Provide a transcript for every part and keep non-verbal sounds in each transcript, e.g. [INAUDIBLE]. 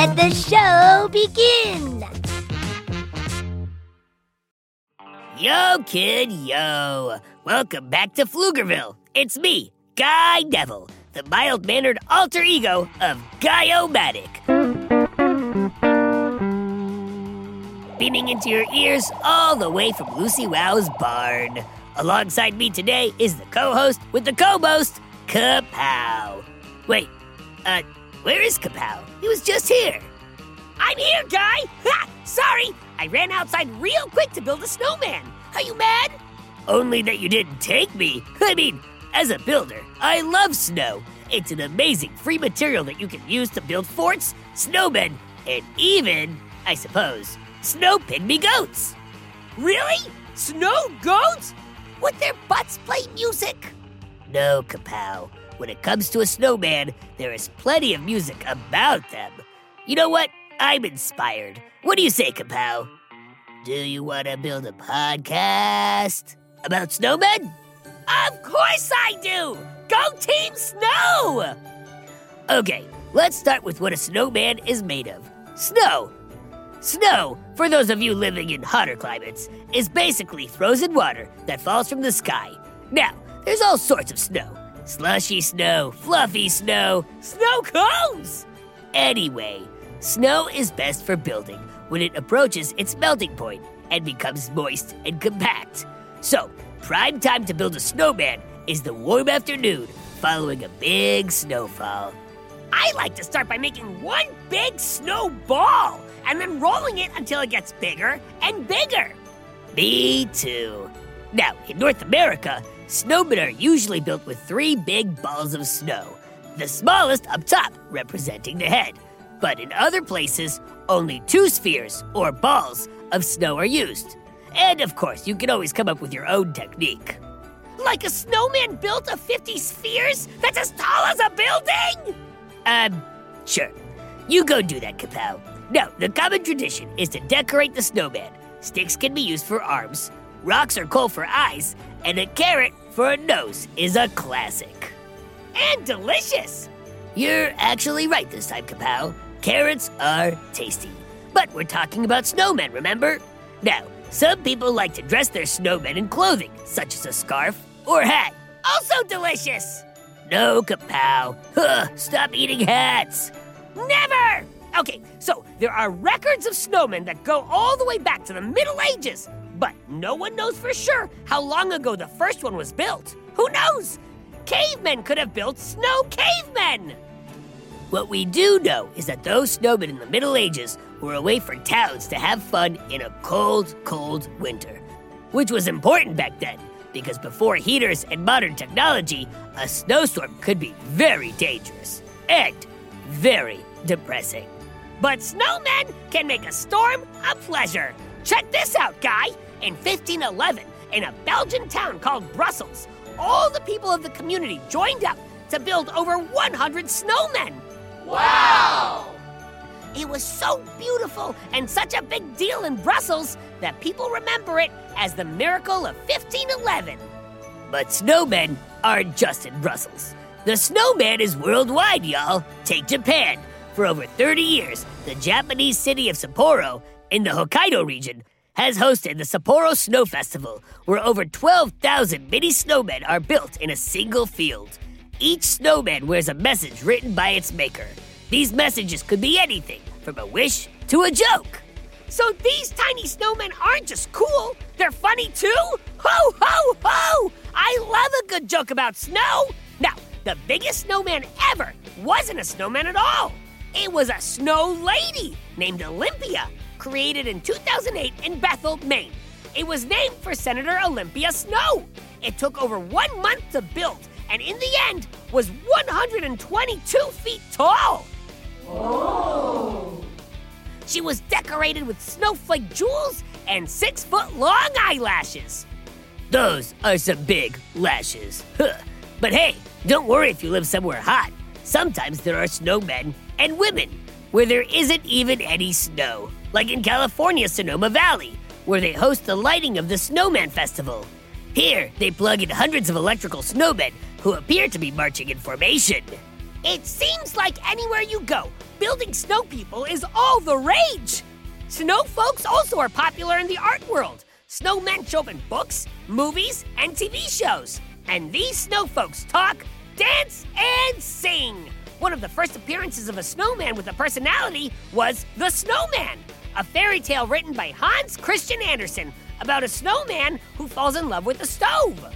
Let the show begin. Yo, kid, yo! Welcome back to Pflugerville. It's me, Guy Neville, the mild mannered alter ego of Guy-O-Matic. Beaming into your ears all the way from Lucy Wow's barn. Alongside me today is the co host with the co host, Kapow. Wait, uh, where is Kapow? He was just here. I'm here, Guy! Ha! Sorry, I ran outside real quick to build a snowman. Are you mad? Only that you didn't take me. [LAUGHS] I mean, as a builder, I love snow. It's an amazing free material that you can use to build forts, snowmen, and even, I suppose, snow pygmy goats. Really? Snow goats? Would their butts play music? No, Kapow. When it comes to a snowman, there is plenty of music about them. You know what? I'm inspired. What do you say, Kapow? Do you want to build a podcast about snowmen? Of course I do! Go Team Snow! Okay, let's start with what a snowman is made of snow. Snow, for those of you living in hotter climates, is basically frozen water that falls from the sky. Now, there's all sorts of snow slushy snow, fluffy snow, snow cones! Anyway, snow is best for building when it approaches its melting point and becomes moist and compact. So, prime time to build a snowman is the warm afternoon following a big snowfall. I like to start by making one big snowball and then rolling it until it gets bigger and bigger. Me too. Now, in North America, snowmen are usually built with three big balls of snow, the smallest up top representing the head. But in other places, only two spheres or balls of snow are used. And of course, you can always come up with your own technique. Like a snowman built of 50 spheres that's as tall as a building? Um, sure. You go do that, Kapow. No, the common tradition is to decorate the snowman. Sticks can be used for arms, rocks or coal for eyes, and a carrot for a nose is a classic. And delicious! You're actually right this time, Kapow. Carrots are tasty. But we're talking about snowmen, remember? Now, some people like to dress their snowmen in clothing, such as a scarf or hat. Also delicious! No, Kapow. Huh, stop eating hats. Never! Okay, so there are records of snowmen that go all the way back to the Middle Ages, but no one knows for sure how long ago the first one was built. Who knows? Cavemen could have built snow cavemen! What we do know is that those snowmen in the Middle Ages were a way for towns to have fun in a cold, cold winter. Which was important back then, because before heaters and modern technology, a snowstorm could be very dangerous and very depressing. But snowmen can make a storm a pleasure. Check this out, guy. In 1511, in a Belgian town called Brussels, all the people of the community joined up to build over 100 snowmen. Wow! It was so beautiful and such a big deal in Brussels that people remember it as the miracle of 1511. But snowmen aren't just in Brussels. The snowman is worldwide, y'all. Take Japan. For over 30 years, the Japanese city of Sapporo, in the Hokkaido region, has hosted the Sapporo Snow Festival, where over 12,000 mini snowmen are built in a single field. Each snowman wears a message written by its maker. These messages could be anything, from a wish to a joke. So these tiny snowmen aren't just cool, they're funny too? Ho, ho, ho! I love a good joke about snow! Now, the biggest snowman ever wasn't a snowman at all. It was a snow lady named Olympia, created in 2008 in Bethel, Maine. It was named for Senator Olympia Snowe. It took over one month to build, and in the end, was 122 feet tall. Oh. She was decorated with snowflake jewels and six foot long eyelashes. Those are some big lashes. Huh. But hey, don't worry if you live somewhere hot. Sometimes there are snowmen and women where there isn't even any snow, like in California's Sonoma Valley, where they host the lighting of the Snowman Festival. Here, they plug in hundreds of electrical snowmen who appear to be marching in formation. It seems like anywhere you go, building snow people is all the rage. Snow folks also are popular in the art world. Snowmen show up in books, movies, and TV shows. And these snow folks talk, dance, and sing. One of the first appearances of a snowman with a personality was The Snowman, a fairy tale written by Hans Christian Andersen about a snowman who falls in love with a stove.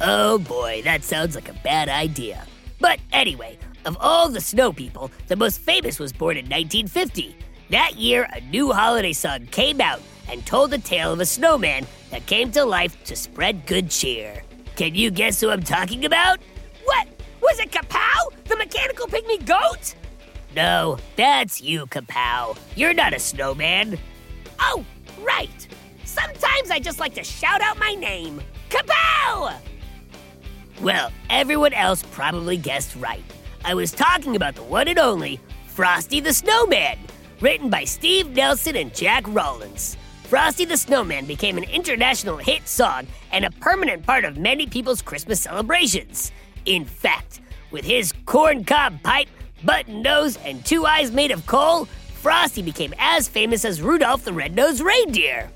Oh boy, that sounds like a bad idea. But anyway, of all the snow people, the most famous was born in 1950. That year, a new holiday song came out and told the tale of a snowman that came to life to spread good cheer. Can you guess who I'm talking about? What? Was it Kapow, the mechanical pygmy goat? No, that's you, Kapow. You're not a snowman. Oh, right. Sometimes I just like to shout out my name Kapow! Well, everyone else probably guessed right. I was talking about the one and only Frosty the Snowman, written by Steve Nelson and Jack Rollins. Frosty the Snowman became an international hit song and a permanent part of many people's Christmas celebrations. In fact, with his corncob pipe, button nose, and two eyes made of coal, Frosty became as famous as Rudolph the Red-Nosed Reindeer.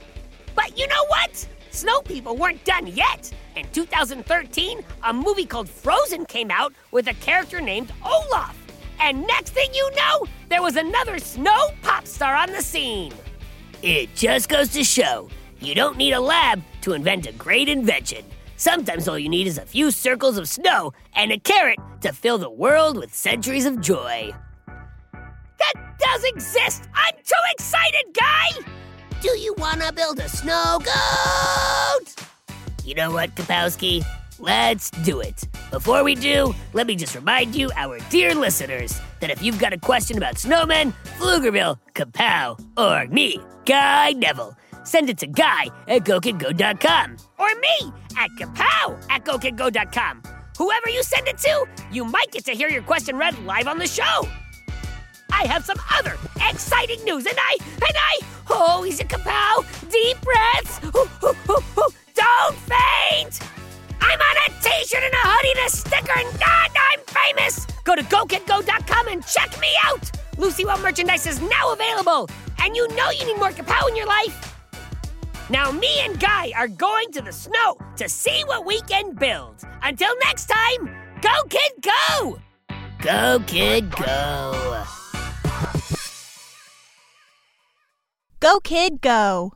But you know what? Snow People weren't done yet. In 2013, a movie called Frozen came out with a character named Olaf. And next thing you know, there was another snow pop star on the scene. It just goes to show you don't need a lab to invent a great invention. Sometimes all you need is a few circles of snow and a carrot to fill the world with centuries of joy. That does exist! I'm too excited, guy! Do you wanna build a snow goat? You know what, Kapowski? Let's do it. Before we do, let me just remind you, our dear listeners, that if you've got a question about snowmen, Pflugerville, Kapow, or me, Guy Neville, send it to Guy at GoKidGo.com or me at Kapow at GoKidGo.com. Whoever you send it to, you might get to hear your question read live on the show. I have some other exciting news, and I, and I, oh, he's a kapow, deep breaths, ooh, ooh, ooh, don't faint. I'm on a t-shirt and a hoodie and a sticker, and God, I'm famous. Go to GoKidGo.com and check me out. Lucy Wow merchandise is now available, and you know you need more kapow in your life. Now, me and Guy are going to the snow to see what we can build. Until next time, go kid go! Go kid go! Go, kid, go!